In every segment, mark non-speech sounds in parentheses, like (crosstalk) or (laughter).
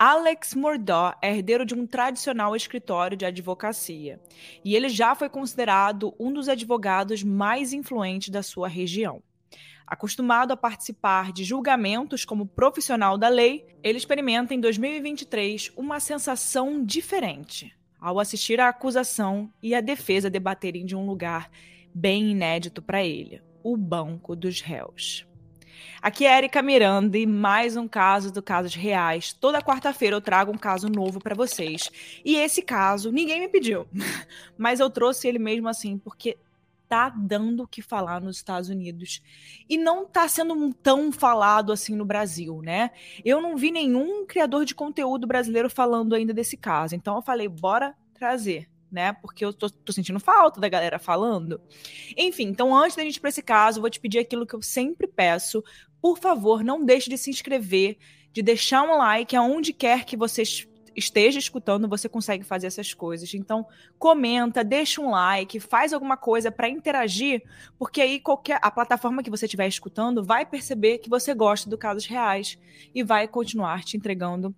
Alex Murdaugh é herdeiro de um tradicional escritório de advocacia e ele já foi considerado um dos advogados mais influentes da sua região. Acostumado a participar de julgamentos como profissional da lei, ele experimenta em 2023 uma sensação diferente ao assistir a acusação e a defesa debaterem de um lugar bem inédito para ele o banco dos réus. Aqui é Erika Miranda e mais um caso do Casos Reais. Toda quarta-feira eu trago um caso novo para vocês. E esse caso ninguém me pediu, (laughs) mas eu trouxe ele mesmo assim porque tá dando o que falar nos Estados Unidos e não tá sendo tão falado assim no Brasil, né? Eu não vi nenhum criador de conteúdo brasileiro falando ainda desse caso. Então eu falei, bora trazer né? Porque eu tô, tô, sentindo falta da galera falando. Enfim, então antes da gente ir para esse caso, vou te pedir aquilo que eu sempre peço. Por favor, não deixe de se inscrever, de deixar um like aonde quer que você esteja escutando, você consegue fazer essas coisas. Então, comenta, deixa um like, faz alguma coisa para interagir, porque aí qualquer a plataforma que você estiver escutando vai perceber que você gosta do casos reais e vai continuar te entregando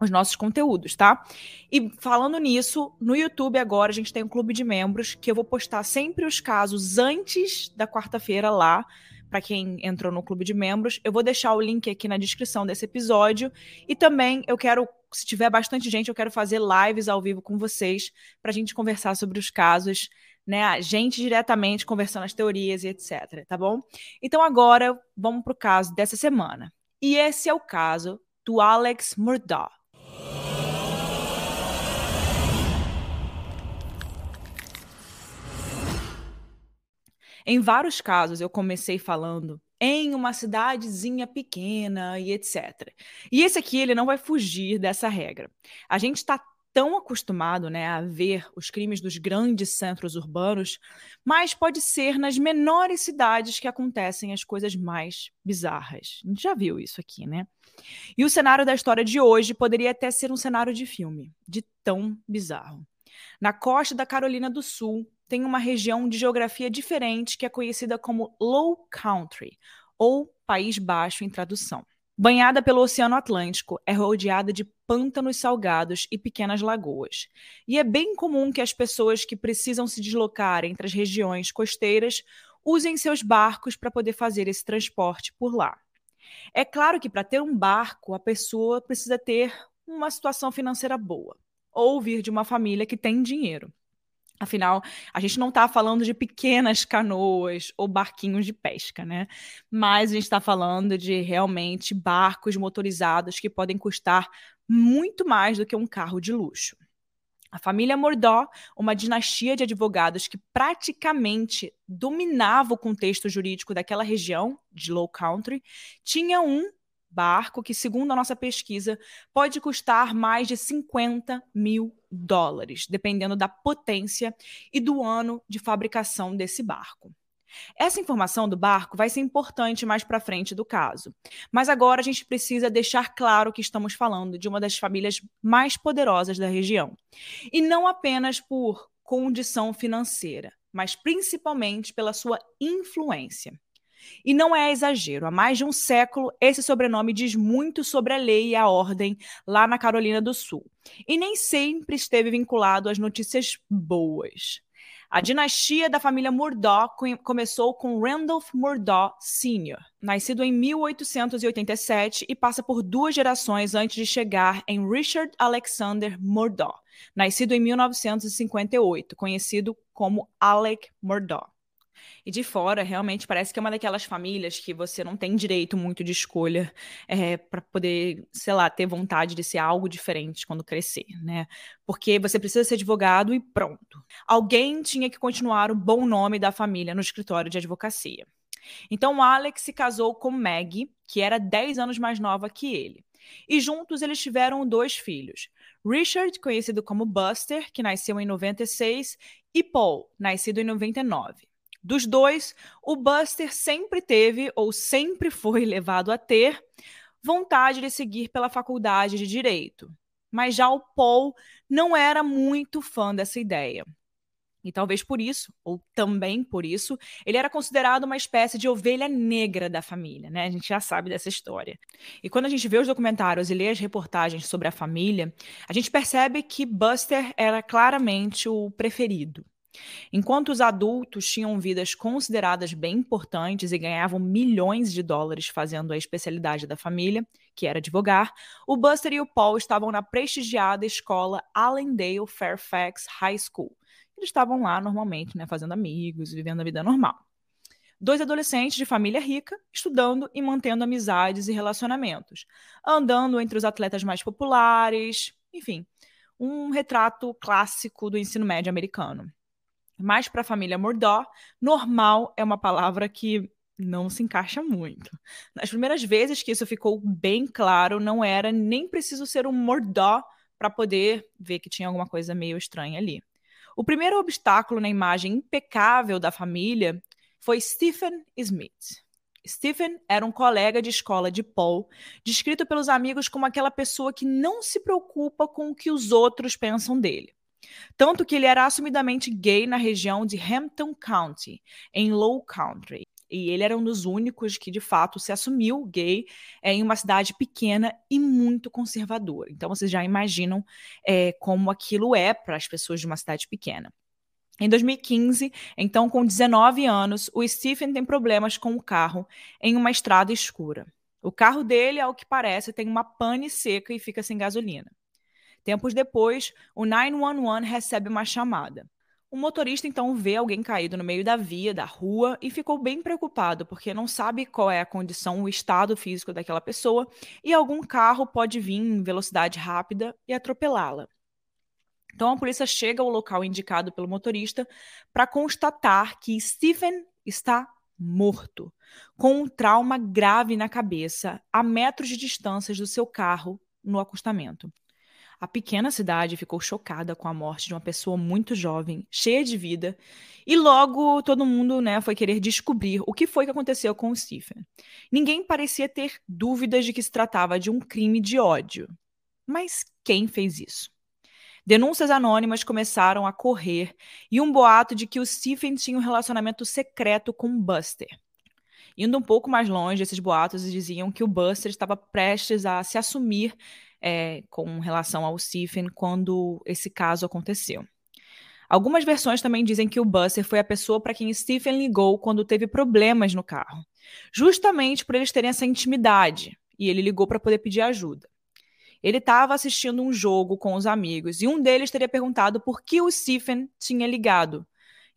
os nossos conteúdos, tá? E falando nisso, no YouTube agora a gente tem um clube de membros que eu vou postar sempre os casos antes da quarta-feira lá, para quem entrou no clube de membros. Eu vou deixar o link aqui na descrição desse episódio e também eu quero se tiver bastante gente, eu quero fazer lives ao vivo com vocês para a gente conversar sobre os casos, né? A gente diretamente conversando as teorias e etc, tá bom? Então agora vamos para o caso dessa semana. E esse é o caso do Alex Murdaugh. Em vários casos, eu comecei falando em uma cidadezinha pequena e etc. E esse aqui, ele não vai fugir dessa regra. A gente está tão acostumado né, a ver os crimes dos grandes centros urbanos, mas pode ser nas menores cidades que acontecem as coisas mais bizarras. A gente já viu isso aqui, né? E o cenário da história de hoje poderia até ser um cenário de filme, de tão bizarro. Na costa da Carolina do Sul, tem uma região de geografia diferente que é conhecida como Low Country, ou País Baixo em tradução. Banhada pelo Oceano Atlântico, é rodeada de pântanos salgados e pequenas lagoas. E é bem comum que as pessoas que precisam se deslocar entre as regiões costeiras usem seus barcos para poder fazer esse transporte por lá. É claro que para ter um barco, a pessoa precisa ter uma situação financeira boa, ou vir de uma família que tem dinheiro. Afinal, a gente não está falando de pequenas canoas ou barquinhos de pesca, né? Mas a gente está falando de realmente barcos motorizados que podem custar muito mais do que um carro de luxo. A família Mordó, uma dinastia de advogados que praticamente dominava o contexto jurídico daquela região de Low Country, tinha um barco que, segundo a nossa pesquisa, pode custar mais de 50 mil dólares, dependendo da potência e do ano de fabricação desse barco. Essa informação do barco vai ser importante mais para frente do caso. Mas agora a gente precisa deixar claro que estamos falando de uma das famílias mais poderosas da região. E não apenas por condição financeira, mas principalmente pela sua influência. E não é exagero, há mais de um século esse sobrenome diz muito sobre a lei e a ordem lá na Carolina do Sul. E nem sempre esteve vinculado às notícias boas. A dinastia da família Murdaugh começou com Randolph Murdaugh Sr., nascido em 1887 e passa por duas gerações antes de chegar em Richard Alexander Murdaugh, nascido em 1958, conhecido como Alec Murdaugh. E de fora, realmente, parece que é uma daquelas famílias que você não tem direito muito de escolha é, para poder, sei lá, ter vontade de ser algo diferente quando crescer, né? Porque você precisa ser advogado e pronto. Alguém tinha que continuar o bom nome da família no escritório de advocacia. Então, Alex se casou com Maggie, que era 10 anos mais nova que ele. e juntos eles tiveram dois filhos. Richard, conhecido como Buster, que nasceu em 96, e Paul, nascido em 99. Dos dois, o Buster sempre teve, ou sempre foi (laughs) levado a ter, vontade de seguir pela faculdade de Direito. Mas já o Paul não era muito fã dessa ideia. E talvez por isso, ou também por isso, ele era considerado uma espécie de ovelha negra da família, né? A gente já sabe dessa história. E quando a gente vê os documentários e lê as reportagens sobre a família, a gente percebe que Buster era claramente o preferido. Enquanto os adultos tinham vidas consideradas bem importantes e ganhavam milhões de dólares fazendo a especialidade da família, que era advogar, o Buster e o Paul estavam na prestigiada escola Allendale Fairfax High School. Eles estavam lá normalmente, né, fazendo amigos, vivendo a vida normal. Dois adolescentes de família rica, estudando e mantendo amizades e relacionamentos, andando entre os atletas mais populares, enfim, um retrato clássico do ensino médio americano. Mas para a família Murdaugh, normal é uma palavra que não se encaixa muito. Nas primeiras vezes que isso ficou bem claro, não era nem preciso ser um Murdaugh para poder ver que tinha alguma coisa meio estranha ali. O primeiro obstáculo na imagem impecável da família foi Stephen Smith. Stephen era um colega de escola de Paul, descrito pelos amigos como aquela pessoa que não se preocupa com o que os outros pensam dele. Tanto que ele era assumidamente gay na região de Hampton County, em Low Country. E ele era um dos únicos que, de fato, se assumiu gay é, em uma cidade pequena e muito conservadora. Então, vocês já imaginam é, como aquilo é para as pessoas de uma cidade pequena. Em 2015, então com 19 anos, o Stephen tem problemas com o carro em uma estrada escura. O carro dele, ao que parece, tem uma pane seca e fica sem gasolina. Tempos depois, o 911 recebe uma chamada. O motorista então vê alguém caído no meio da via, da rua, e ficou bem preocupado, porque não sabe qual é a condição, o estado físico daquela pessoa, e algum carro pode vir em velocidade rápida e atropelá-la. Então a polícia chega ao local indicado pelo motorista para constatar que Stephen está morto, com um trauma grave na cabeça, a metros de distância do seu carro no acostamento. A pequena cidade ficou chocada com a morte de uma pessoa muito jovem, cheia de vida, e logo todo mundo né, foi querer descobrir o que foi que aconteceu com o Stephen. Ninguém parecia ter dúvidas de que se tratava de um crime de ódio. Mas quem fez isso? Denúncias anônimas começaram a correr e um boato de que o Stephen tinha um relacionamento secreto com Buster. Indo um pouco mais longe, esses boatos diziam que o Buster estava prestes a se assumir é, com relação ao Stephen quando esse caso aconteceu. Algumas versões também dizem que o Buster foi a pessoa para quem Stephen ligou quando teve problemas no carro, justamente por eles terem essa intimidade, e ele ligou para poder pedir ajuda. Ele estava assistindo um jogo com os amigos e um deles teria perguntado por que o Stephen tinha ligado.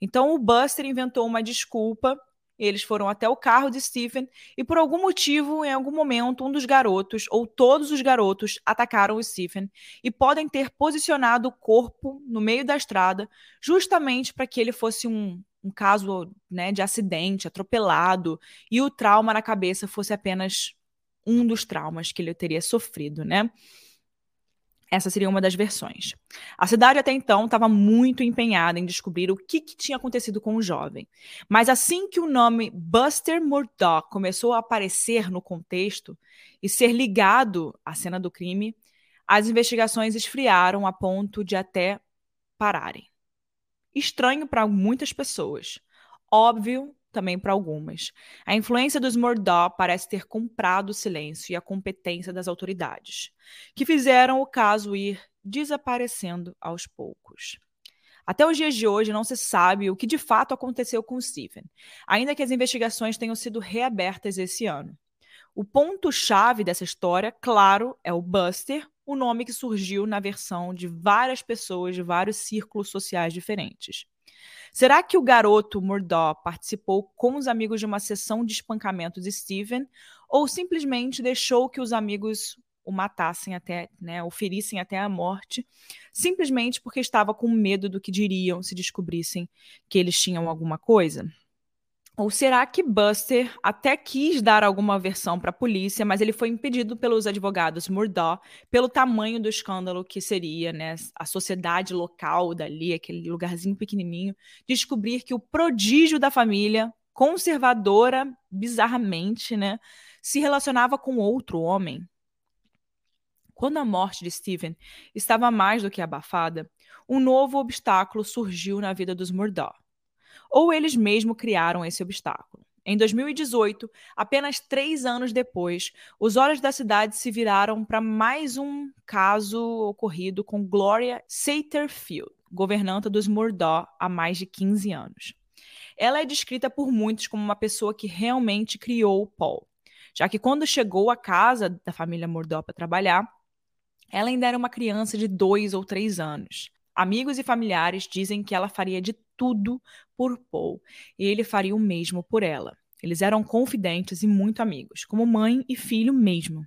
Então o Buster inventou uma desculpa eles foram até o carro de Stephen e, por algum motivo, em algum momento, um dos garotos, ou todos os garotos, atacaram o Stephen e podem ter posicionado o corpo no meio da estrada justamente para que ele fosse um, um caso né, de acidente, atropelado, e o trauma na cabeça fosse apenas um dos traumas que ele teria sofrido, né? Essa seria uma das versões. A cidade até então estava muito empenhada em descobrir o que, que, tinha acontecido com o jovem. Mas assim que o nome Buster Murdoch começou a aparecer no contexto e ser ligado à cena do crime, as investigações esfriaram a ponto de até pararem. Estranho para muitas pessoas. Óbvio também para algumas. A influência dos Murdaugh parece ter comprado o silêncio e a competência das autoridades, que fizeram o caso ir desaparecendo aos poucos. Até os dias de hoje não se sabe o que de fato aconteceu com Stephen, ainda que as investigações tenham sido reabertas esse ano. O ponto-chave dessa história, claro, é o Buster, o nome que surgiu na versão de várias pessoas de vários círculos sociais diferentes. Será que o garoto Murdaugh participou com os amigos de uma sessão de espancamento de Steven ou simplesmente deixou que os amigos o matassem até, né, o ferissem até a morte, simplesmente porque estava com medo do que diriam se descobrissem que eles tinham alguma coisa? Ou será que Buster até quis dar alguma versão para a polícia, mas ele foi impedido pelos advogados Murdaugh pelo tamanho do escândalo que seria, né, a sociedade local dali, aquele lugarzinho pequenininho, descobrir que o prodígio da família, conservadora, bizarramente, né, se relacionava com outro homem. Quando a morte de Stephen estava mais do que abafada, um novo obstáculo surgiu na vida dos Murdaugh ou eles mesmo criaram esse obstáculo. Em 2018, apenas três anos depois, os olhos da cidade se viraram para mais um caso ocorrido com Gloria Satterfield, governanta dos Murdaugh há mais de 15 anos. Ela é descrita por muitos como uma pessoa que realmente criou Paul, já que quando chegou à casa da família Murdaugh para trabalhar, ela ainda era uma criança de dois ou três anos. Amigos e familiares dizem que ela faria de tudo por Paul e ele faria o mesmo por ela. Eles eram confidentes e muito amigos, como mãe e filho mesmo.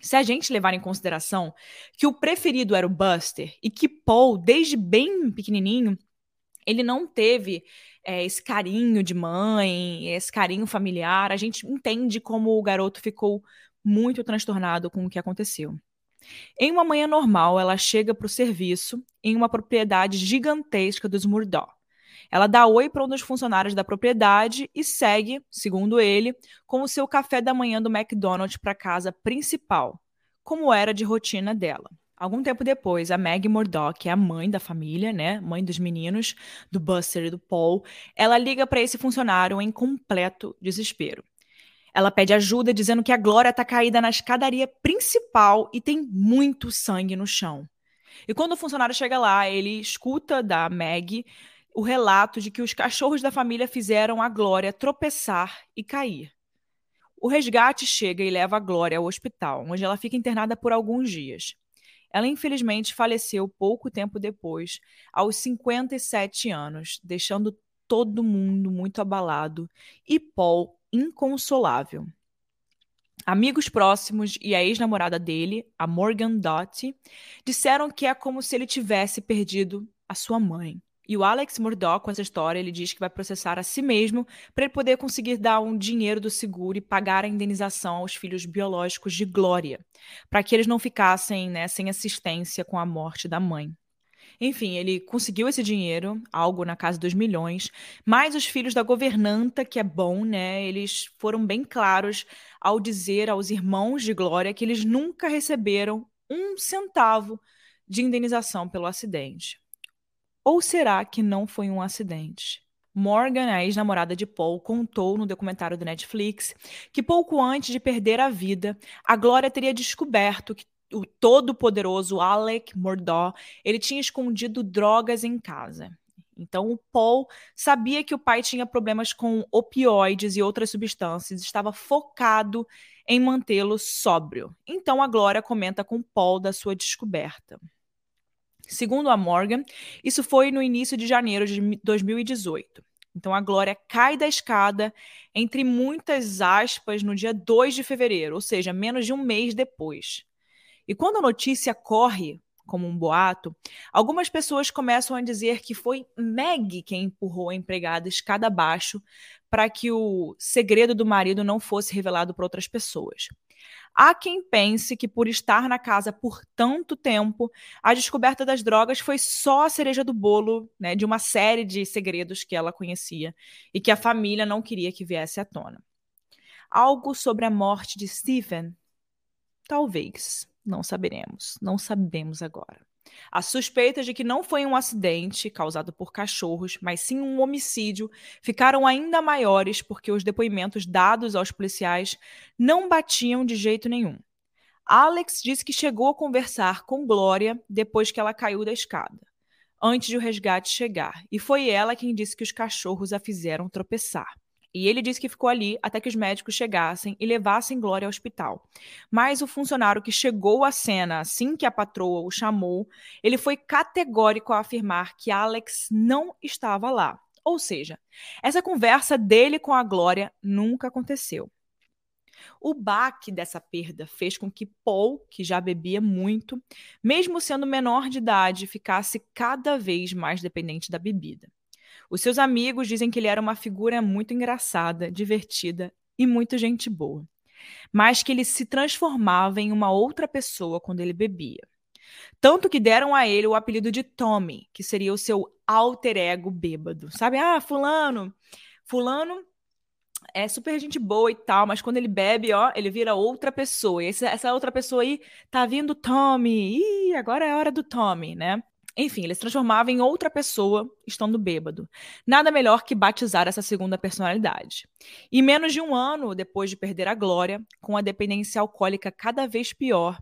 Se a gente levar em consideração que o preferido era o Buster e que Paul, desde bem pequenininho, ele não teve é, esse carinho de mãe, esse carinho familiar, a gente entende como o garoto ficou muito transtornado com o que aconteceu. Em uma manhã normal, ela chega para o serviço em uma propriedade gigantesca dos Murdaugh. Ela dá oi para um dos funcionários da propriedade e segue, segundo ele, com o seu café da manhã do McDonald's para a casa principal, como era de rotina dela. Algum tempo depois, a Maggie Murdoch, que é a mãe da família, né, mãe dos meninos, do Buster e do Paul, ela liga para esse funcionário em completo desespero. Ela pede ajuda dizendo que a Glória está caída na escadaria principal e tem muito sangue no chão. E quando o funcionário chega lá, ele escuta da Maggie o relato de que os cachorros da família fizeram a Glória tropeçar e cair. O resgate chega e leva a Glória ao hospital, onde ela fica internada por alguns dias. Ela infelizmente faleceu pouco tempo depois, aos 57 anos, deixando todo mundo muito abalado e Paul inconsolável. Amigos próximos e a ex-namorada dele, a Morgan Dottie, disseram que é como se ele tivesse perdido a sua mãe. E o Alex Murdoch, com essa história, ele diz que vai processar a si mesmo para ele poder conseguir dar um dinheiro do seguro e pagar a indenização aos filhos biológicos de Glória, para que eles não ficassem né, sem assistência com a morte da mãe. Enfim, ele conseguiu esse dinheiro, algo na casa dos milhões, mas os filhos da governanta, que é bom, né? Eles foram bem claros ao dizer aos irmãos de Glória que eles nunca receberam um centavo de indenização pelo acidente. Ou será que não foi um acidente? Morgan, a ex-namorada de Paul, contou no documentário do Netflix que pouco antes de perder a vida, a Glória teria descoberto que o todo-poderoso Alec Murdaugh, ele tinha escondido drogas em casa. Então o Paul sabia que o pai tinha problemas com opioides e outras substâncias, estava focado em mantê-lo sóbrio. Então a Glória comenta com Paul da sua descoberta. Segundo a Morgan, isso foi no início de janeiro de 2018. Então a Glória cai da escada, entre muitas aspas, no dia 2 de fevereiro, ou seja, menos de um mês depois. E quando a notícia corre como um boato, algumas pessoas começam a dizer que foi Meg quem empurrou a empregada escada abaixo para que o segredo do marido não fosse revelado para outras pessoas. Há quem pense que, por estar na casa por tanto tempo, a descoberta das drogas foi só a cereja do bolo né, de uma série de segredos que ela conhecia e que a família não queria que viesse à tona. Algo sobre a morte de Stephen? Talvez. Não saberemos. Não sabemos agora. As suspeitas de que não foi um acidente causado por cachorros, mas sim um homicídio, ficaram ainda maiores porque os depoimentos dados aos policiais não batiam de jeito nenhum. Alex disse que chegou a conversar com Glória depois que ela caiu da escada, antes de o resgate chegar, e foi ela quem disse que os cachorros a fizeram tropeçar. E ele disse que ficou ali até que os médicos chegassem e levassem Glória ao hospital. Mas o funcionário que chegou à cena assim que a patroa o chamou, ele foi categórico a afirmar que Alex não estava lá. Ou seja, essa conversa dele com a Glória nunca aconteceu. O baque dessa perda fez com que Paul, que já bebia muito, mesmo sendo menor de idade, ficasse cada vez mais dependente da bebida. Os seus amigos dizem que ele era uma figura muito engraçada, divertida e muito gente boa, mas que ele se transformava em uma outra pessoa quando ele bebia. Tanto que deram a ele o apelido de Tommy, que seria o seu alter ego bêbado. Sabe? Ah, fulano, fulano é super gente boa e tal, mas quando ele bebe, ó, ele vira outra pessoa. E essa outra pessoa aí tá vindo Tommy. Ih, agora é a hora do Tommy, né? Enfim, ele se transformava em outra pessoa estando bêbado. Nada melhor que batizar essa segunda personalidade. E menos de um ano depois de perder a glória, com a dependência alcoólica cada vez pior,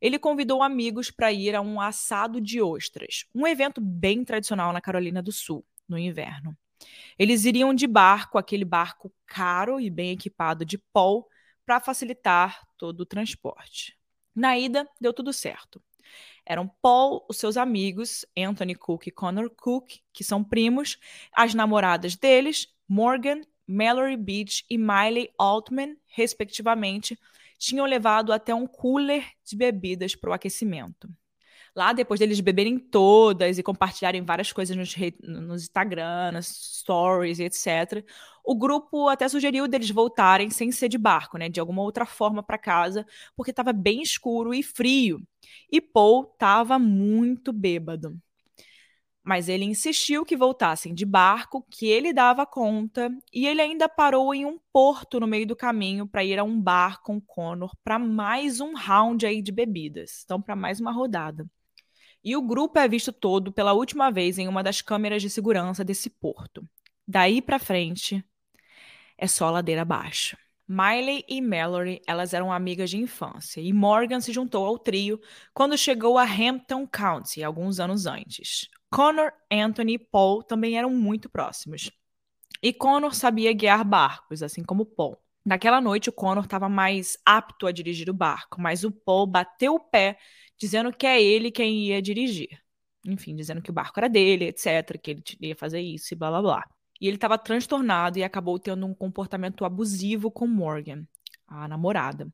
ele convidou amigos para ir a um assado de ostras, um evento bem tradicional na Carolina do Sul, no inverno. Eles iriam de barco, aquele barco caro e bem equipado de Paul, para facilitar todo o transporte. Na ida, deu tudo certo. Eram Paul, os seus amigos, Anthony Cook e Connor Cook, que são primos, as namoradas deles, Morgan, Mallory Beach e Miley Altman, respectivamente, tinham levado até um cooler de bebidas para o aquecimento. Lá, depois deles beberem todas e compartilharem várias coisas nos, nos Instagram, nas stories etc., o grupo até sugeriu deles voltarem sem ser de barco, né? De alguma outra forma para casa, porque estava bem escuro e frio. E Paul estava muito bêbado. Mas ele insistiu que voltassem de barco, que ele dava conta, e ele ainda parou em um porto no meio do caminho para ir a um bar com Connor para mais um round aí de bebidas. Então, para mais uma rodada. E o grupo é visto todo pela última vez em uma das câmeras de segurança desse porto. Daí para frente, é só ladeira abaixo. Miley e Mallory, elas eram amigas de infância, e Morgan se juntou ao trio quando chegou a Hampton County, alguns anos antes. Connor, Anthony e Paul também eram muito próximos. E Connor sabia guiar barcos, assim como Paul. Naquela noite, o Connor estava mais apto a dirigir o barco, mas o Paul bateu o pé, dizendo que é ele quem ia dirigir. Enfim, dizendo que o barco era dele, etc., que ele ia fazer isso e blá blá blá. E ele estava transtornado e acabou tendo um comportamento abusivo com Morgan, a namorada.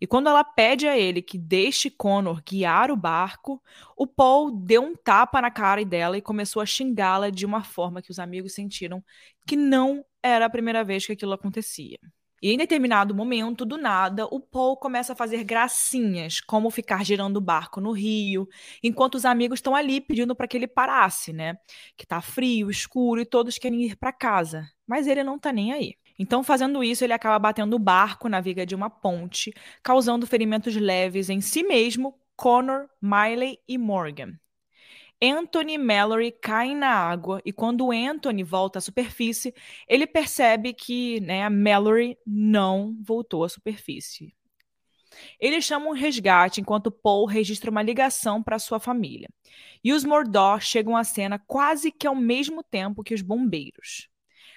E quando ela pede a ele que deixe Connor guiar o barco, o Paul deu um tapa na cara dela e começou a xingá-la de uma forma que os amigos sentiram que não era a primeira vez que aquilo acontecia. E em determinado momento, do nada, o Paul começa a fazer gracinhas, como ficar girando o barco no rio, enquanto os amigos estão ali pedindo para que ele parasse, né? Que tá frio, escuro e todos querem ir para casa. Mas ele não tá nem aí. Então, fazendo isso, ele acaba batendo o barco na viga de uma ponte, causando ferimentos leves em si mesmo, Connor, Miley e Morgan. Anthony e Mallory caem na água e quando Anthony volta à superfície, ele percebe que né, a Mallory não voltou à superfície. Ele chama um resgate enquanto Paul registra uma ligação para sua família. E os Mordor chegam à cena quase que ao mesmo tempo que os bombeiros.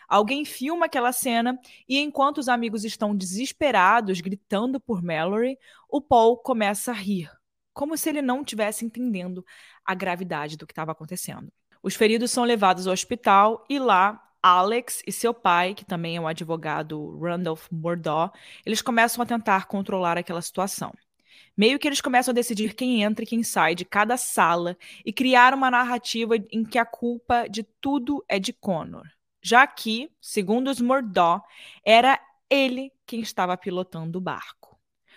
Alguém filma aquela cena e enquanto os amigos estão desesperados gritando por Mallory, o Paul começa a rir como se ele não estivesse entendendo a gravidade do que estava acontecendo. Os feridos são levados ao hospital e lá Alex e seu pai, que também é o advogado Randolph Murdaugh, eles começam a tentar controlar aquela situação. Meio que eles começam a decidir quem entra e quem sai de cada sala e criar uma narrativa em que a culpa de tudo é de Connor. Já que, segundo os Murdaugh, era ele quem estava pilotando o barco.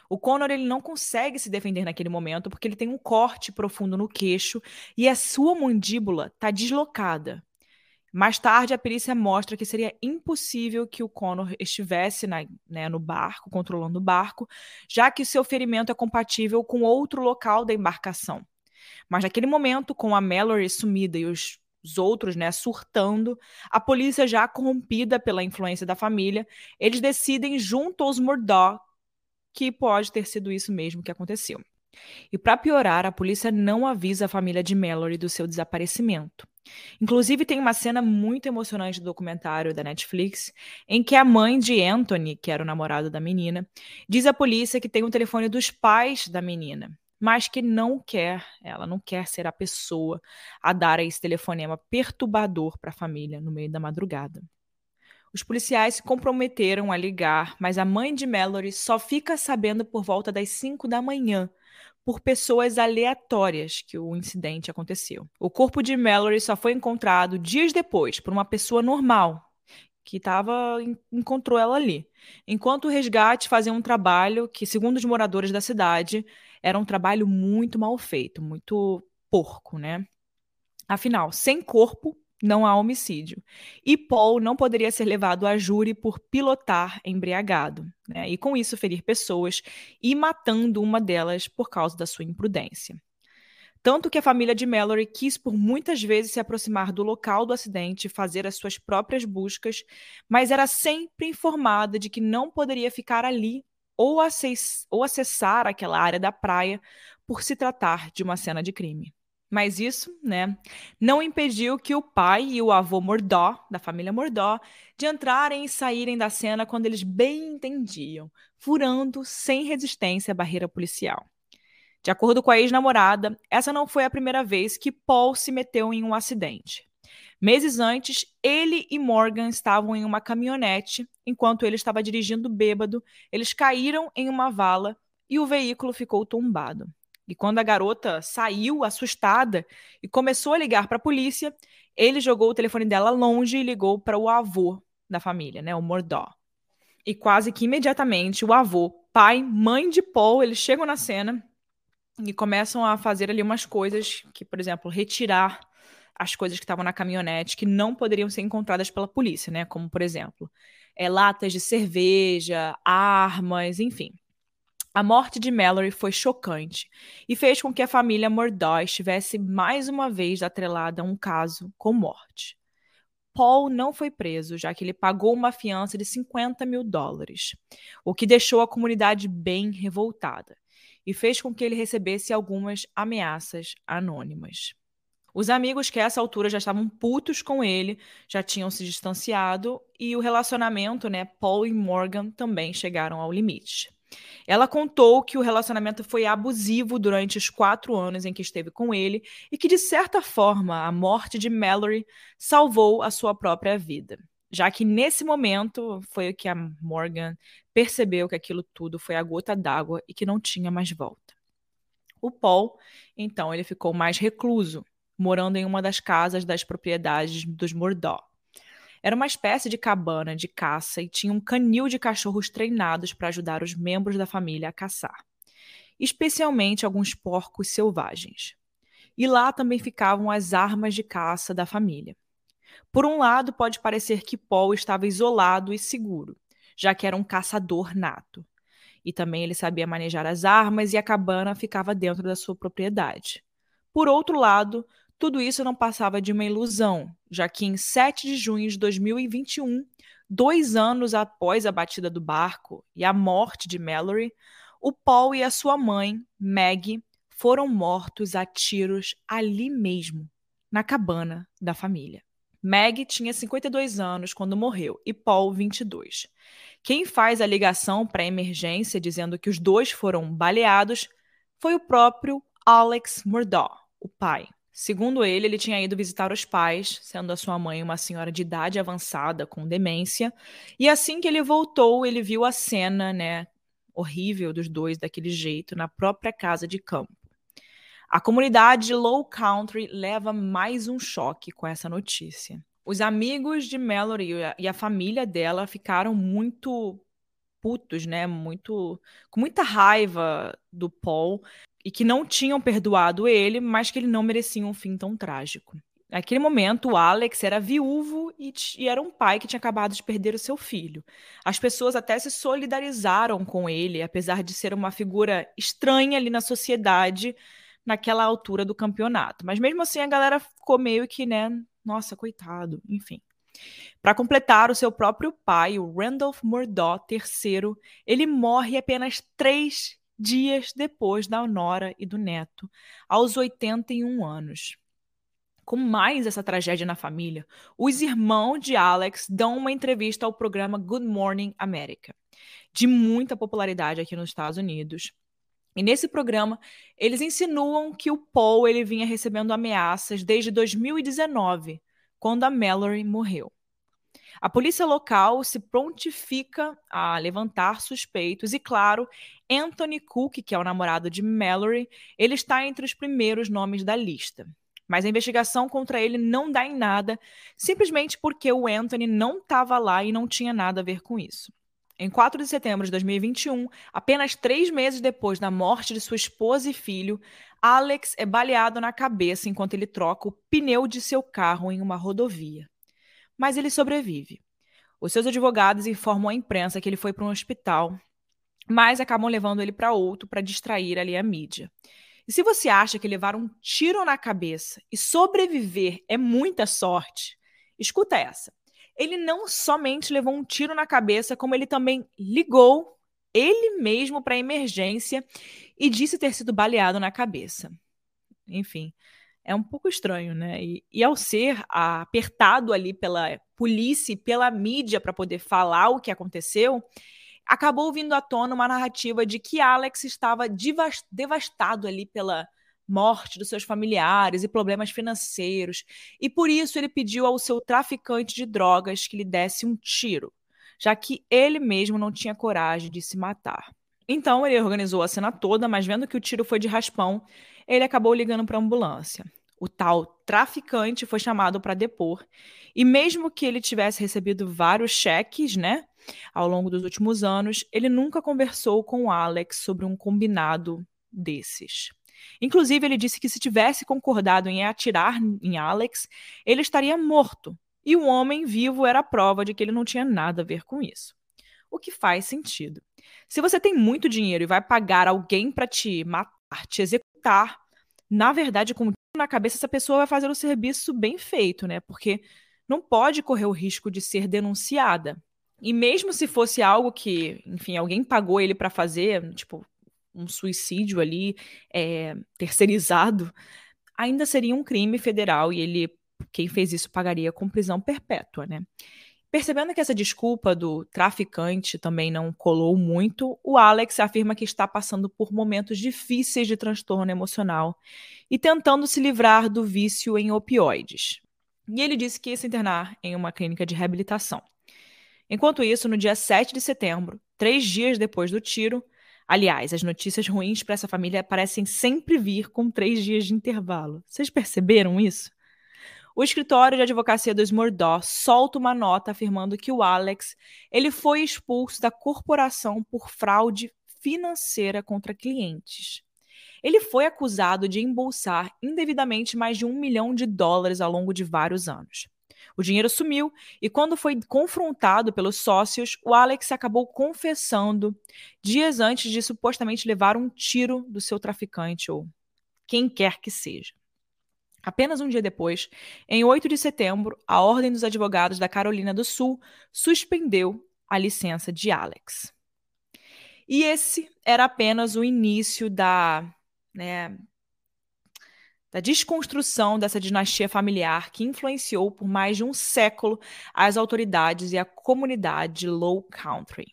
O Conor ele não consegue se defender naquele momento porque ele tem um corte profundo no queixo e a sua mandíbula está deslocada. Mais tarde, a perícia mostra que seria impossível que o Connor estivesse na, né, no barco, controlando o barco, já que seu ferimento é compatível com outro local da embarcação. Mas naquele momento, com a Mallory sumida e os, os outros né, surtando, a polícia já corrompida pela influência da família, eles decidem, junto aos Murdoch, que pode ter sido isso mesmo que aconteceu. E para piorar, a polícia não avisa a família de Mallory do seu desaparecimento. Inclusive, tem uma cena muito emocionante do documentário da Netflix, em que a mãe de Anthony, que era o namorado da menina, diz à polícia que tem o telefone dos pais da menina, mas que não quer, ela não quer ser a pessoa a dar esse telefonema perturbador para a família no meio da madrugada. Os policiais se comprometeram a ligar, mas a mãe de Mallory só fica sabendo por volta das 5 da manhã, por pessoas aleatórias que o incidente aconteceu. O corpo de Mallory só foi encontrado dias depois por uma pessoa normal que estava encontrou ela ali. Enquanto o resgate fazia um trabalho que, segundo os moradores da cidade, era um trabalho muito mal feito, muito porco, né? Afinal, sem corpo não há homicídio. E Paul não poderia ser levado a júri por pilotar embriagado, né? e com isso ferir pessoas e matando uma delas por causa da sua imprudência. Tanto que a família de Mallory quis por muitas vezes se aproximar do local do acidente e fazer as suas próprias buscas, mas era sempre informada de que não poderia ficar ali ou, ou acessar aquela área da praia por se tratar de uma cena de crime. Mas isso, né, não impediu que o pai e o avô Mordó, da família Mordó, de entrarem e saírem da cena quando eles bem entendiam, furando sem resistência a barreira policial. De acordo com a ex-namorada, essa não foi a primeira vez que Paul se meteu em um acidente. Meses antes, ele e Morgan estavam em uma caminhonete. Enquanto ele estava dirigindo bêbado, eles caíram em uma vala e o veículo ficou tombado. E quando a garota saiu assustada e começou a ligar para a polícia, ele jogou o telefone dela longe e ligou para o avô da família, né, o Mordó. E quase que imediatamente o avô, pai, mãe de Paul, eles chegam na cena e começam a fazer ali umas coisas que, por exemplo, retirar as coisas que estavam na caminhonete que não poderiam ser encontradas pela polícia, né? Como, por exemplo, é, latas de cerveja, armas, enfim. A morte de Mallory foi chocante e fez com que a família Murdaugh estivesse mais uma vez atrelada a um caso com morte. Paul não foi preso, já que ele pagou uma fiança de 50 mil dólares, o que deixou a comunidade bem revoltada e fez com que ele recebesse algumas ameaças anônimas. Os amigos que a essa altura já estavam putos com ele, já tinham se distanciado e o relacionamento, né, Paul e Morgan também chegaram ao limite. Ela contou que o relacionamento foi abusivo durante os quatro anos em que esteve com ele e que, de certa forma, a morte de Mallory salvou a sua própria vida. Já que nesse momento foi que a Morgan percebeu que aquilo tudo foi a gota d'água e que não tinha mais volta. O Paul, então, ele ficou mais recluso, morando em uma das casas das propriedades dos Murdaugh. Era uma espécie de cabana de caça e tinha um canil de cachorros treinados para ajudar os membros da família a caçar, especialmente alguns porcos selvagens. E lá também ficavam as armas de caça da família. Por um lado, pode parecer que Paul estava isolado e seguro, já que era um caçador nato. E também ele sabia manejar as armas e a cabana ficava dentro da sua propriedade. Por outro lado, tudo isso não passava de uma ilusão, já que em 7 de junho de 2021, dois anos após a batida do barco e a morte de Mallory, o Paul e a sua mãe, Maggie, foram mortos a tiros ali mesmo, na cabana da família. Maggie tinha 52 anos quando morreu e Paul 22. Quem faz a ligação para a emergência dizendo que os dois foram baleados foi o próprio Alex Murdaugh, o pai. Segundo ele, ele tinha ido visitar os pais, sendo a sua mãe uma senhora de idade avançada com demência, e assim que ele voltou, ele viu a cena, né, horrível dos dois daquele jeito na própria casa de campo. A comunidade Low Country leva mais um choque com essa notícia. Os amigos de Mallory e a família dela ficaram muito putos, né? Muito com muita raiva do Paul, e que não tinham perdoado ele, mas que ele não merecia um fim tão trágico. Naquele momento, o Alex era viúvo e, e, era um pai que tinha acabado de perder o seu filho. As pessoas até se solidarizaram com ele, apesar de ser uma figura estranha ali na sociedade naquela altura do campeonato. Mas mesmo assim, a galera ficou meio que, né, nossa, coitado, enfim. Para completar, o seu próprio pai, o Randolph Murdaugh III, ele morre apenas três dias depois da Nora e do neto, aos 81 anos. Com mais essa tragédia na família, os irmãos de Alex dão uma entrevista ao programa Good Morning America, de muita popularidade aqui nos Estados Unidos. E nesse programa, eles insinuam que o Paul ele vinha recebendo ameaças desde 2019, quando a Mallory morreu. A polícia local se prontifica a levantar suspeitos e, claro, Anthony Cook, que é o namorado de Mallory, ele está entre os primeiros nomes da lista. Mas a investigação contra ele não dá em nada, simplesmente porque o Anthony não estava lá e não tinha nada a ver com isso. Em 4 de setembro de 2021, apenas três meses depois da morte de sua esposa e filho, Alex é baleado na cabeça enquanto ele troca o pneu de seu carro em uma rodovia. Mas ele sobrevive. Os seus advogados informam à imprensa que ele foi para um hospital, mas acabam levando ele para outro para distrair ali a mídia. E se você acha que levar um tiro na cabeça e sobreviver é muita sorte, escuta essa. Ele não somente levou um tiro na cabeça, como ele também ligou ele mesmo para a emergência e disse ter sido baleado na cabeça. Enfim, é um pouco estranho, né? E, e ao ser apertado ali pela polícia e pela mídia para poder falar o que aconteceu, acabou vindo à tona uma narrativa de que Alex estava devastado ali pela morte dos seus familiares e problemas financeiros, e por isso ele pediu ao seu traficante de drogas que lhe desse um tiro, já que ele mesmo não tinha coragem de se matar. Então ele organizou a cena toda, mas vendo que o tiro foi de raspão, ele acabou ligando para a ambulância. O tal traficante foi chamado para depor, e mesmo que ele tivesse recebido vários cheques, né, ao longo dos últimos anos, ele nunca conversou com Alex sobre um combinado desses. Inclusive, ele disse que se tivesse concordado em atirar em Alex, ele estaria morto. E o homem vivo era a prova de que ele não tinha nada a ver com isso. O que faz sentido. Se você tem muito dinheiro e vai pagar alguém para te matar, te executar, na verdade, com na cabeça, essa pessoa vai fazer o serviço bem feito, né? Porque não pode correr o risco de ser denunciada. E mesmo se fosse algo que, enfim, alguém pagou ele para fazer, tipo, um suicídio ali é, terceirizado, ainda seria um crime federal e ele, quem fez isso, pagaria com prisão perpétua, né? Percebendo que essa desculpa do traficante também não colou muito, o Alex afirma que está passando por momentos difíceis de transtorno emocional e tentando se livrar do vício em opioides. E ele disse que ia se internar em uma clínica de reabilitação. Enquanto isso, no dia 7 de setembro, três dias depois do tiro, aliás, as notícias ruins para essa família parecem sempre vir com três dias de intervalo. Vocês perceberam isso? O escritório de advocacia dos Murdaugh solta uma nota afirmando que o Alex ele foi expulso da corporação por fraude financeira contra clientes. Ele foi acusado de embolsar indevidamente mais de um milhão de dólares ao longo de vários anos. O dinheiro sumiu e, quando foi confrontado pelos sócios, o Alex acabou confessando dias antes de supostamente levar um tiro do seu traficante ou quem quer que seja. Apenas um dia depois, em 8 de setembro, a Ordem dos Advogados da Carolina do Sul suspendeu a licença de Alex. E esse era apenas o início da né, da desconstrução dessa dinastia familiar que influenciou por mais de um século as autoridades e a comunidade Low Country.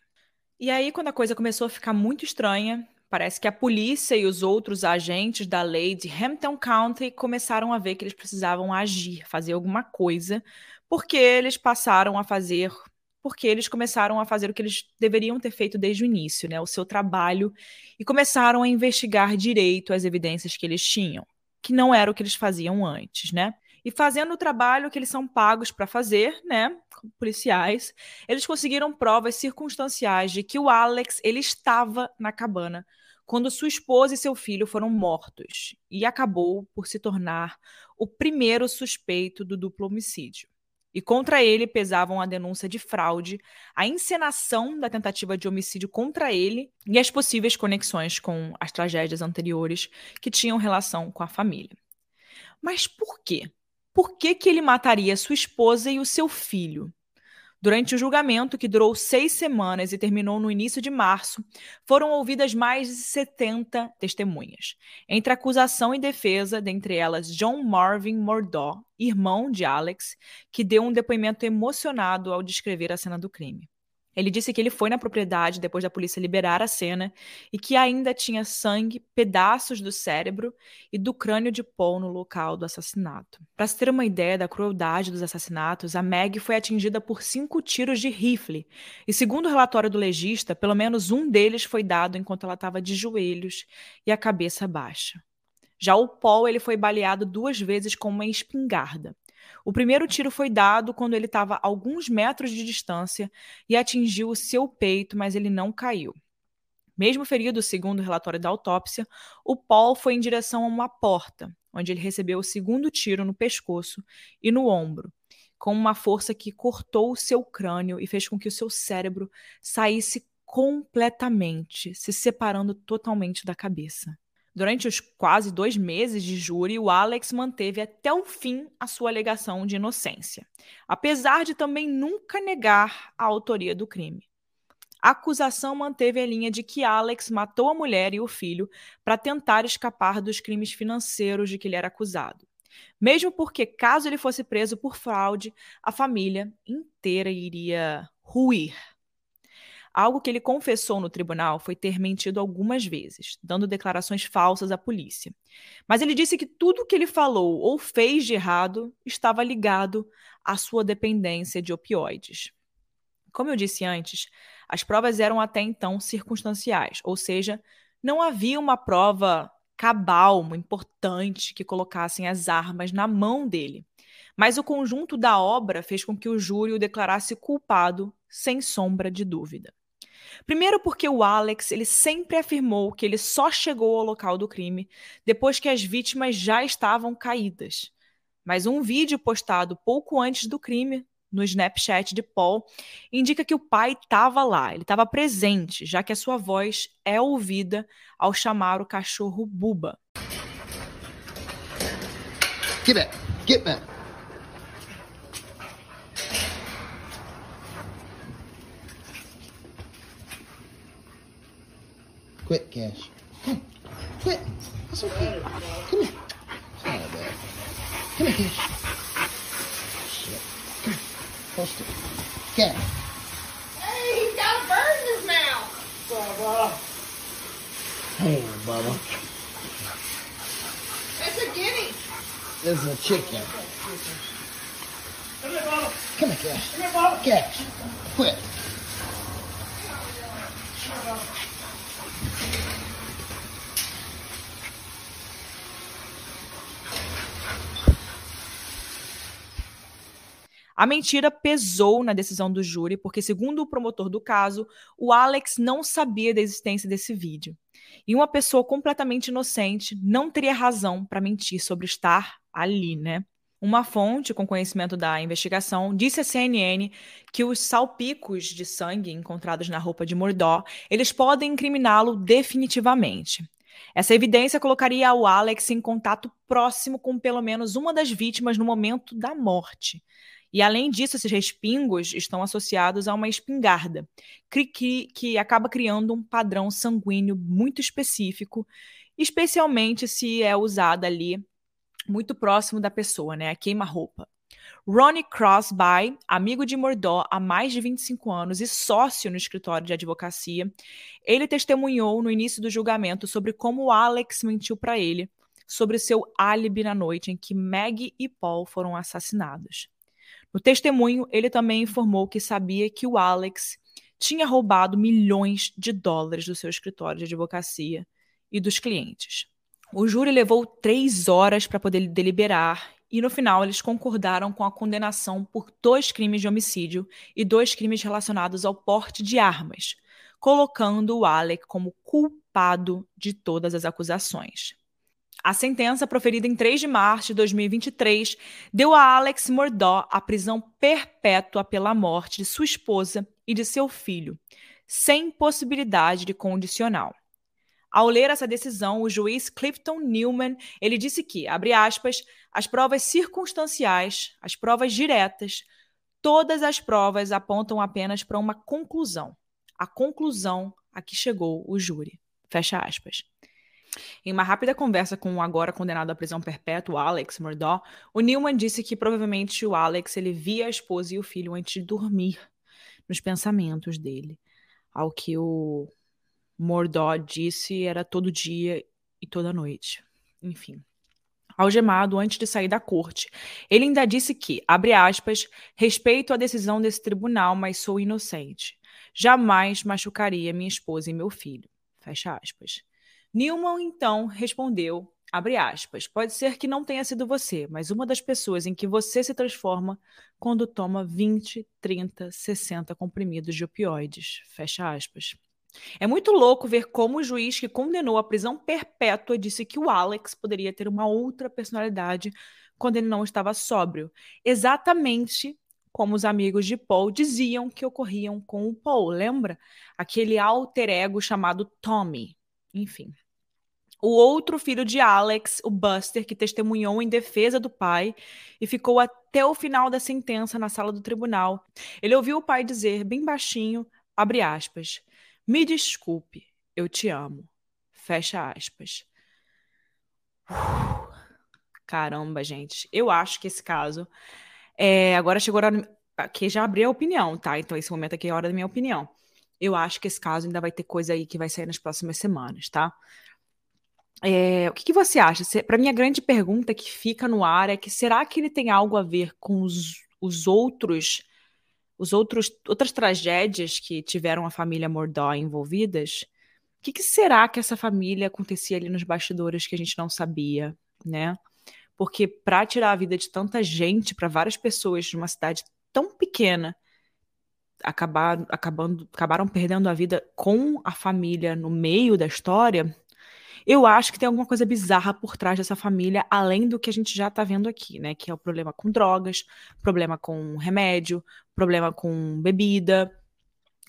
E aí, quando a coisa começou a ficar muito estranha, parece que a polícia e os outros agentes da lei de Hampton County começaram a ver que eles precisavam agir, fazer alguma coisa, porque eles passaram a fazer porque eles começaram a fazer o que eles deveriam ter feito desde o início, né, o seu trabalho, e começaram a investigar direito as evidências que eles tinham que não era o que eles faziam antes, né? E fazendo o trabalho que eles são pagos para fazer, né, policiais, eles conseguiram provas circunstanciais de que o Alex ele estava na cabana quando sua esposa e seu filho foram mortos e acabou por se tornar o primeiro suspeito do duplo homicídio. E contra ele pesavam a denúncia de fraude, a encenação da tentativa de homicídio contra ele e as possíveis conexões com as tragédias anteriores que tinham relação com a família. Mas por quê? Por que, que ele mataria sua esposa e o seu filho? Durante o julgamento, que durou seis semanas e terminou no início de março, foram ouvidas mais de 70 testemunhas, entre acusação e defesa, dentre elas John Marvin Murdaugh, irmão de Alex, que deu um depoimento emocionado ao descrever a cena do crime. Ele disse que ele foi na propriedade depois da polícia liberar a cena e que ainda tinha sangue, pedaços do cérebro e do crânio de Paul no local do assassinato. Para se ter uma ideia da crueldade dos assassinatos, a Meg foi atingida por cinco tiros de rifle e, segundo o relatório do legista, pelo menos um deles foi dado enquanto ela estava de joelhos e a cabeça baixa. Já o Paul ele foi baleado duas vezes com uma espingarda. O primeiro tiro foi dado quando ele estava a alguns metros de distância e atingiu o seu peito, mas ele não caiu. Mesmo ferido, segundo o relatório da autópsia, o Paul foi em direção a uma porta, onde ele recebeu o segundo tiro no pescoço e no ombro, com uma força que cortou o seu crânio e fez com que o seu cérebro saísse completamente, se separando totalmente da cabeça. Durante os quase dois meses de júri, o Alex manteve até o fim a sua alegação de inocência, apesar de também nunca negar a autoria do crime. A acusação manteve a linha de que Alex matou a mulher e o filho para tentar escapar dos crimes financeiros de que ele era acusado. Mesmo porque, caso ele fosse preso por fraude, a família inteira iria ruir. Algo que ele confessou no tribunal foi ter mentido algumas vezes, dando declarações falsas à polícia. Mas ele disse que tudo que ele falou ou fez de errado estava ligado à sua dependência de opioides. Como eu disse antes, as provas eram até então circunstanciais, ou seja, não havia uma prova cabal, importante, que colocassem as armas na mão dele. Mas o conjunto da obra fez com que o júri o declarasse culpado, sem sombra de dúvida. Primeiro porque o Alex, ele sempre afirmou que ele só chegou ao local do crime depois que as vítimas já estavam caídas. Mas um vídeo postado pouco antes do crime no Snapchat de Paul indica que o pai estava lá, ele estava presente, já que a sua voz é ouvida ao chamar o cachorro Buba. Get back, get back. Quit, Cash. Come. Quit. That's okay. Come here. It's not bad. Come here, Cash. Shit. Come here. Post it. Cash. Hey, he's got a bird in his mouth. Bubba? Hey, Bubba. It's a guinea. This is a chicken. Come here, Bubba. Come here, Cash. Come here, Bubba. Cash. Quit. A mentira pesou na decisão do júri, porque, segundo o promotor do caso, o Alex não sabia da existência desse vídeo. E uma pessoa completamente inocente não teria razão para mentir sobre estar ali, né? Uma fonte com conhecimento da investigação disse à CNN que os salpicos de sangue encontrados na roupa de Mordó, eles podem incriminá-lo definitivamente. Essa evidência colocaria o Alex em contato próximo com pelo menos uma das vítimas no momento da morte. E além disso, esses respingos estão associados a uma espingarda, que, que acaba criando um padrão sanguíneo muito específico, especialmente se é usada ali muito próximo da pessoa, né? A queima-roupa. Ronnie Crosby, amigo de Mordó há mais de 25 anos e sócio no escritório de advocacia, ele testemunhou no início do julgamento sobre como Alex mentiu para ele sobre seu álibi na noite em que Maggie e Paul foram assassinados. No testemunho, ele também informou que sabia que o Alex tinha roubado milhões de dólares do seu escritório de advocacia e dos clientes. O júri levou três horas para poder deliberar e no final eles concordaram com a condenação por dois crimes de homicídio e dois crimes relacionados ao porte de armas, colocando o Alec como culpado de todas as acusações. A sentença, proferida em 3 de março de 2023, deu a Alex Murdaugh a prisão perpétua pela morte de sua esposa e de seu filho, sem possibilidade de condicional. Ao ler essa decisão, o juiz Clifton Newman, ele disse que, abre aspas, as provas circunstanciais, as provas diretas, todas as provas apontam apenas para uma conclusão. A conclusão a que chegou o júri. Fecha aspas. Em uma rápida conversa com o agora condenado à prisão perpétua, Alex Murdaugh, o Newman disse que provavelmente o Alex ele via a esposa e o filho antes de dormir. nos pensamentos dele. Ao que o Mordó disse era todo dia e toda noite. Enfim. Algemado antes de sair da corte. Ele ainda disse que, abre aspas, respeito a decisão desse tribunal, mas sou inocente. Jamais machucaria minha esposa e meu filho. Fecha aspas. Newman, então, respondeu, aspas, pode ser que não tenha sido você, mas uma das pessoas em que você se transforma quando toma 20, 30, 60 comprimidos de opioides. Fecha aspas. É muito louco ver como o juiz que condenou a prisão perpétua disse que o Alex poderia ter uma outra personalidade quando ele não estava sóbrio. Exatamente como os amigos de Paul diziam que ocorriam com o Paul, lembra? Aquele alter ego chamado Tommy. Enfim. O outro filho de Alex, o Buster, que testemunhou em defesa do pai e ficou até o final da sentença na sala do tribunal. Ele ouviu o pai dizer, bem baixinho, abre aspas, me desculpe, eu te amo. Fecha aspas. caramba, gente. Eu acho que esse caso. É, agora chegou a hora. Aqui já abri a opinião, tá? Então, esse momento aqui é a hora da minha opinião. Eu acho que esse caso ainda vai ter coisa aí que vai sair nas próximas semanas, tá? É, o que, que, você acha? Para mim, a grande pergunta que fica no ar é que será que ele tem algo a ver com os, os outros os outros outras tragédias que tiveram a família Mordó envolvidas, o que, que, será que essa família acontecia ali nos bastidores que a gente não sabia, né? Porque para tirar a vida de tanta gente, para várias pessoas de uma cidade tão pequena, acabar, acabando, acabaram perdendo a vida com a família no meio da história, eu acho que tem alguma coisa bizarra por trás dessa família, além do que a gente já tá vendo aqui, né? Que é o problema com drogas, problema com remédio, problema com bebida.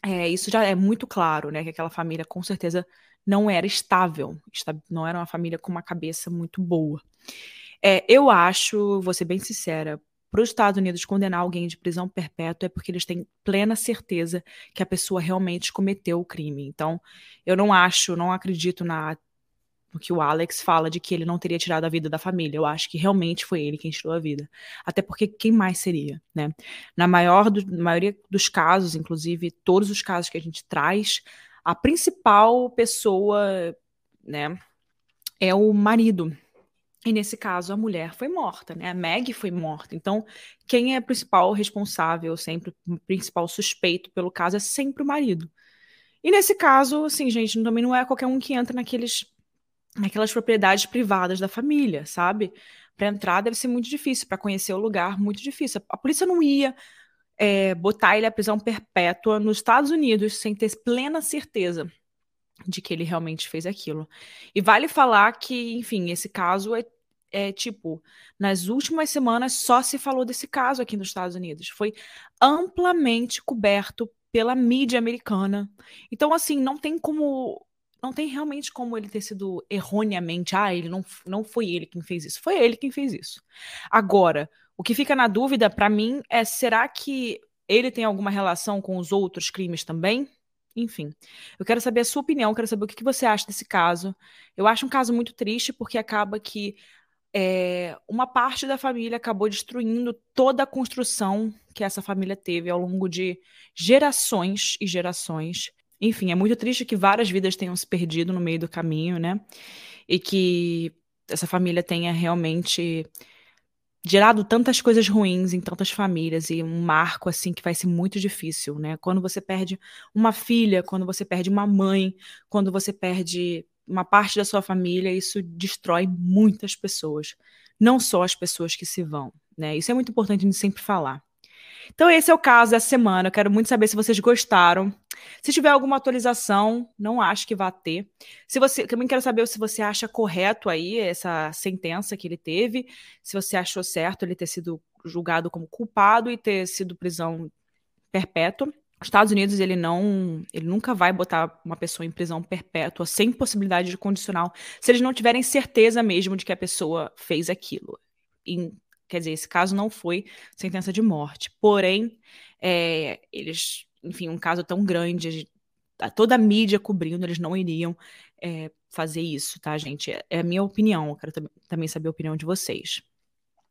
É, isso já é muito claro, né? Que aquela família com certeza não era estável, não era uma família com uma cabeça muito boa. É, eu acho, vou ser bem sincera, para os Estados Unidos condenar alguém de prisão perpétua é porque eles têm plena certeza que a pessoa realmente cometeu o crime. Então, eu não acho, não acredito na no que o Alex fala de que ele não teria tirado a vida da família. Eu acho que realmente foi ele quem tirou a vida. Até porque quem mais seria, né? Na maior do, maioria dos casos, inclusive todos os casos que a gente traz, a principal pessoa, né, é o marido. E nesse caso a mulher foi morta, né? A Meg foi morta. Então, quem é o principal responsável, sempre o principal suspeito pelo caso é sempre o marido. E nesse caso, assim, gente, também não é qualquer um que entra naqueles naquelas propriedades privadas da família, sabe? Para entrar deve ser muito difícil, para conhecer o lugar, muito difícil. A polícia não ia é, botar ele à prisão perpétua nos Estados Unidos sem ter plena certeza de que ele realmente fez aquilo. E vale falar que, enfim, esse caso é, é tipo, nas últimas semanas só se falou desse caso aqui nos Estados Unidos. Foi amplamente coberto pela mídia americana. Então, assim, não tem como não tem realmente como ele ter sido erroneamente, ah, ele não, não foi ele quem fez isso. Foi ele quem fez isso. Agora, o que fica na dúvida para mim é será que ele tem alguma relação com os outros crimes também? Enfim, eu quero saber a sua opinião, quero saber o que você acha desse caso. Eu acho um caso muito triste porque acaba que é, uma parte da família acabou destruindo toda a construção que essa família teve ao longo de gerações e gerações. Enfim, é muito triste que várias vidas tenham se perdido no meio do caminho, né? E que essa família tenha realmente gerado tantas coisas ruins em tantas famílias e um marco assim que vai ser muito difícil, né? Quando você perde uma filha, quando você perde uma mãe, quando você perde uma parte da sua família, isso destrói muitas pessoas, não só as pessoas que se vão, né? Isso é muito importante gente sempre falar. Então, esse é o caso dessa semana. Eu quero muito saber se vocês gostaram. Se tiver alguma atualização, não acho que vá ter. Se você, também quero saber se você acha correto aí essa sentença que ele teve, se você achou certo ele ter sido julgado como culpado e ter sido prisão perpétua. Os Estados Unidos, ele não, ele nunca vai botar uma pessoa em prisão perpétua sem possibilidade de condicional, se eles não tiverem certeza mesmo de que a pessoa fez aquilo. Em Quer dizer, esse caso não foi sentença de morte. Porém, é, eles, enfim, um caso tão grande, toda a mídia cobrindo, eles não iriam é, fazer isso, tá, gente? É, é a minha opinião. Eu quero também saber a opinião de vocês.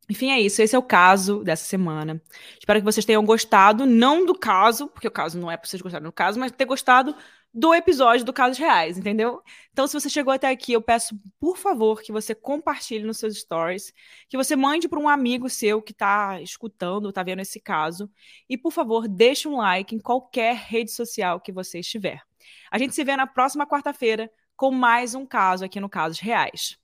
Enfim, é isso. Esse é o caso dessa semana. Espero que vocês tenham gostado, não do caso, porque o caso não é para vocês gostarem do caso, mas ter gostado do episódio do Casos Reais, entendeu? Então, se você chegou até aqui, eu peço, por favor, que você compartilhe nos seus stories, que você mande para um amigo seu que está escutando, está vendo esse caso, e, por favor, deixe um like em qualquer rede social que você estiver. A gente se vê na próxima quarta-feira com mais um caso aqui no Casos Reais.